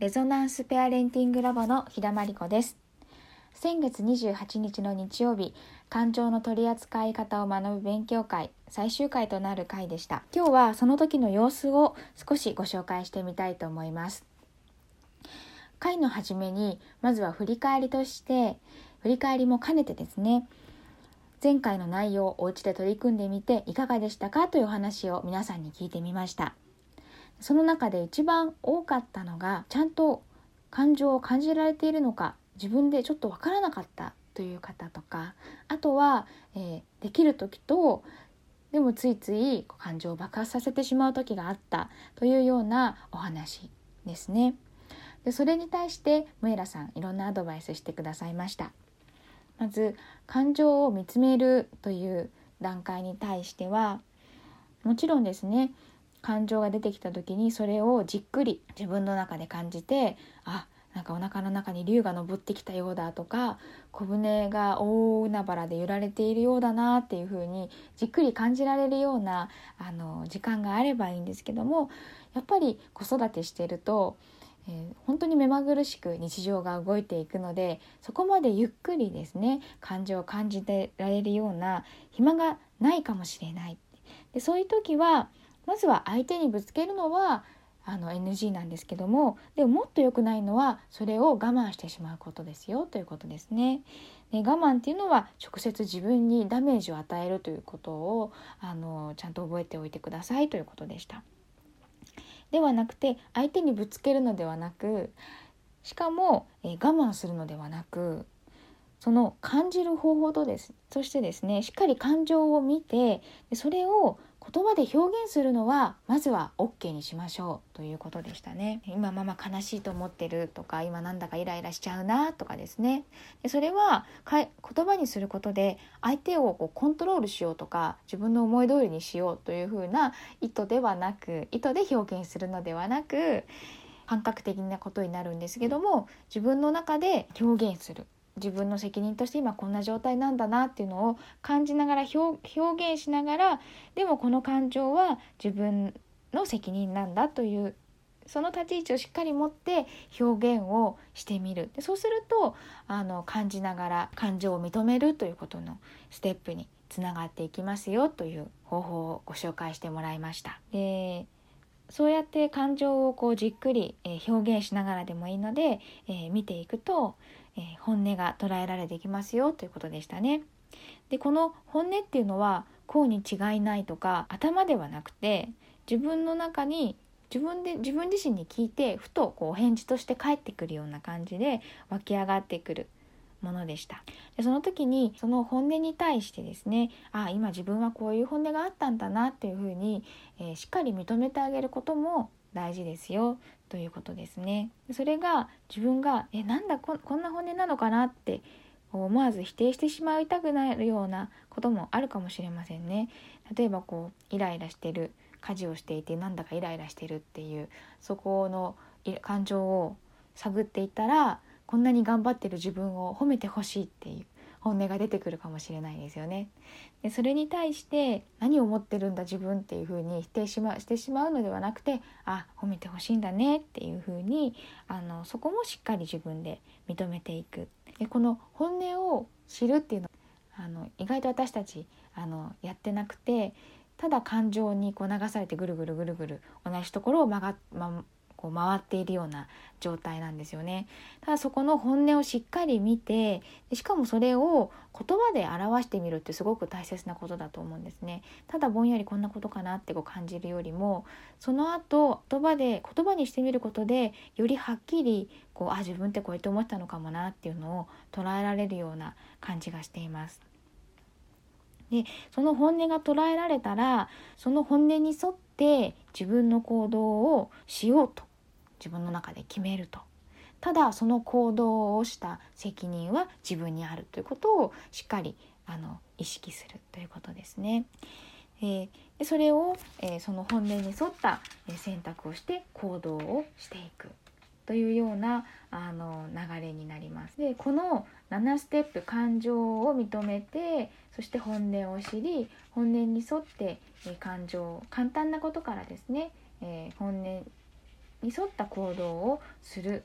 レゾナンスペアレンティングラボの日田真理子です。先月28日の日曜日感情の取り扱い方を学ぶ勉強会最終回となる回でした。今日はその時の様子を少しご紹介してみたいと思います。回の初めにまずは振り返りとして振り返りも兼ねてですね前回の内容をお家で取り組んでみていかがでしたかというお話を皆さんに聞いてみました。その中で一番多かったのがちゃんと感情を感じられているのか自分でちょっとわからなかったという方とかあとは、えー、できる時とでもついつい感情を爆発させてしまう時があったというようなお話ですね。でそれに対してムエラさんいろんなアドバイスしてくださいました。まず感情を見つめるという段階に対してはもちろんですね感情が出てきた時にそれをじっくり自分の中で感じてあなんかお腹の中に竜が昇ってきたようだとか小舟が大海原で揺られているようだなっていう風にじっくり感じられるようなあの時間があればいいんですけどもやっぱり子育てしてると、えー、本当に目まぐるしく日常が動いていくのでそこまでゆっくりですね感情を感じてられるような暇がないかもしれない。でそういう時はまずは相手にぶつけるのはあの NG なんですけどもでももっと良くないのはそれを我慢してしまうことですよということですね。で我慢っていうのは直接自分にダメージを与えるということをあのちゃんと覚えておいてくださいということでした。ではなくて相手にぶつけるのではなくしかも、え我慢するのではなくその感じる方法とですそしてですねしっかり感情を見てそれを言葉で表現するのはまずは OK にしましょうということでしたね。今ママ悲しいと思ってるとか今なんだかイライラしちゃうなとかですね。でそれは言葉にすることで相手をこうコントロールしようとか自分の思い通りにしようというふうな意図ではなく意図で表現するのではなく感覚的なことになるんですけども自分の中で表現する。自分の責任として今こんな状態なんだなっていうのを感じながら表現しながらでもこの感情は自分の責任なんだというその立ち位置をしっかり持って表現をしてみるでそうするとあの感じながら感情を認めるということのステップにつながっていきますよという方法をご紹介してもらいました。でそうやって感情をこうじっくり、え表現しながらでもいいので、え、見ていくとえ、本音が捉えられてきますよということでしたね。でこの本音っていうのはこうに違いないとか頭ではなくて自分の中に自分で自分自身に聞いてふとこう返事として返ってくるような感じで湧き上がってくるものでしたでその時にその本音に対してですねああ今自分はこういう本音があったんだなっていうふうに、えー、しっかり認めてあげることも大事ですよということですね。それが自分がえなんだこんな本音なのかなって思わず否定してしまいたくなるようなこともあるかもしれませんね。例えばこうイライラしてる家事をしていてなんだかイライラしてるっていうそこの感情を探っていったらこんなに頑張ってる自分を褒めてほしいっていう本音が出てくるかもしれないですよね。でそれに対して何を思ってるんだ自分っていうふうに否定し,、ま、してしまうのではなくてあ褒めてほしいんだねっていうふうにあのそこもしっかり自分で認めていく。でこの本音を知るっていうのあの意外と私たちあのやってなくてただ感情にこう流されてぐるぐるぐるぐる同じところを曲が、ま、こう回っているような状態なんですよね。ただそこの本音をしっかり見てしかもそれを言葉で表してみるってすごく大切なことだと思うんですね。ただぼんやりこんなことかなってこう感じるよりもその後言葉で言葉にしてみることでよりはっきりこうあ自分ってこうやって思ったのかもなっていうのを捉えられるような感じがしています。でその本音が捉えられたらその本音に沿って自分の行動をしようと自分の中で決めるとただその行動をした責任は自分にあるということをしっかりあの意識するということですね。えー、でそれを、えー、その本音に沿った選択をして行動をしていくというようなあの流れになります。でこの7ステップ感情を認めてそして本音を知り本音に沿って、えー、感情簡単なことからですね、えー、本音に沿った行動をする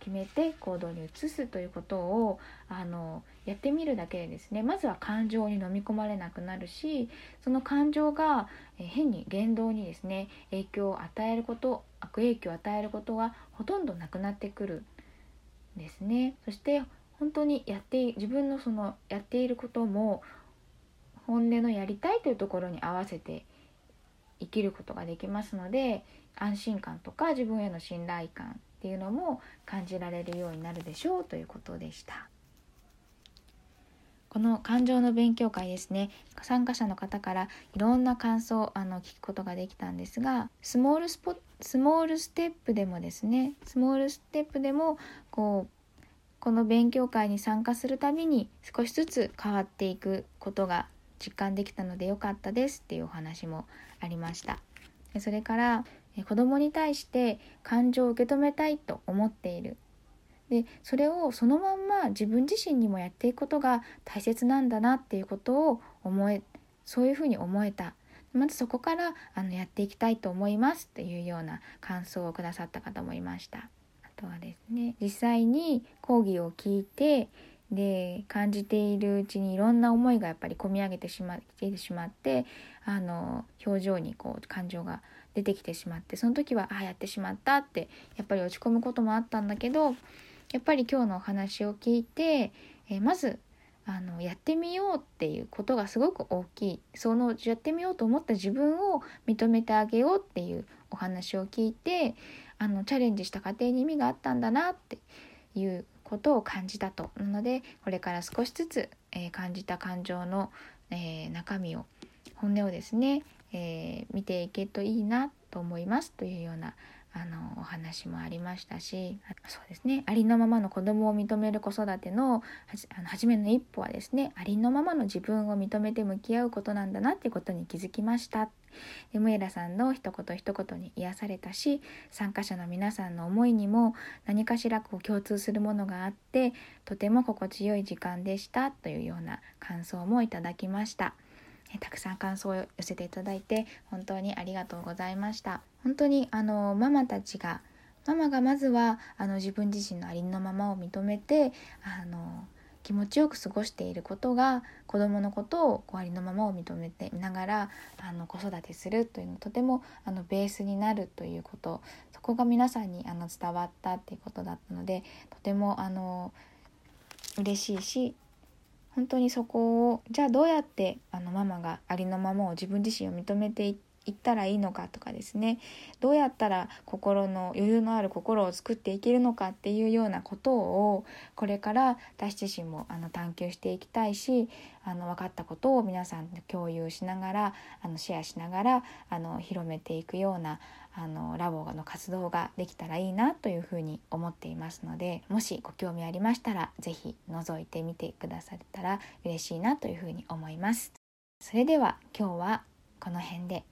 決めて行動に移すということをあのやってみるだけでですねまずは感情に飲み込まれなくなるしその感情が変に言動にですね影響を与えること悪影響を与えることはほとんどなくなってくるんですね。そして本当にやって自分のそのやっていることも本音のやりたいというところに合わせて生きることができますので安心感とか自分への信頼感っていうのも感じられるようになるでしょうということでした。この感情の勉強会ですね参加者の方からいろんな感想あの聞くことができたんですがスモールスポスモールステップでもですねスモールステップでもこうこの勉強会に参加するたびに少しずつ変わっていくことが実感できたので良かったですっていうお話もありました。それから子供に対して感情を受け止めたいと思っている。でそれをそのまんま自分自身にもやっていくことが大切なんだなっていうことを思えそういうふうに思えた。まずそこからあのやっていきたいと思いますっていうような感想をくださった方もいました。あとはですね実際に講義を聞いてで感じているうちにいろんな思いがやっぱり込み上げてしまってしまってあの表情にこう感情が出てきてしまってその時はああやってしまったってやっぱり落ち込むこともあったんだけどやっぱり今日のお話を聞いて、えまずあのやってみようっていうことがすごく大きい。そのやってみようと思った自分を認めてあげようっていうお話を聞いてあのチャレンジした過程に意味があったんだなっていうことを感じたと。なのでこれから少しずつ、えー、感じた感情の、えー、中身を本音をですね、えー、見ていけといいなと思いますというようなあのお話もありましたしそうですねありのままの子供を認める子育てのはじあの初めの一歩はですねありのままの自分を認めて向き合うことなんだなっていうことに気づきました。でムエラさんの一言一言に癒されたし参加者の皆さんの思いにも何かしらこう共通するものがあってとても心地よい時間でしたというような感想もいただきました。たくさん感想を寄せていただいて本当にありがとうございました。本当にあのママたちがママがまずはあの自分自身のありのままを認めてあの気持ちよく過ごしていることが子どものことをこうありのままを認めてみながらあの子育てするというのとてもあのベースになるということ。そこが皆さんにあの伝わったっていうことだったのでとてもあの嬉しいし本当にそこをじゃあどうやってあのママがありのままを自分自身を認めていっていったらいいのかとかですねどうやったら心の余裕のある心を作っていけるのかっていうようなことをこれから私自身もあの探求していきたいしあの分かったことを皆さんで共有しながらあのシェアしながらあの広めていくようなあのラボの活動ができたらいいなというふうに思っていますのでもしご興味ありましたら是非覗いてみてくださったら嬉しいなというふうに思います。それでは今日はこの辺で。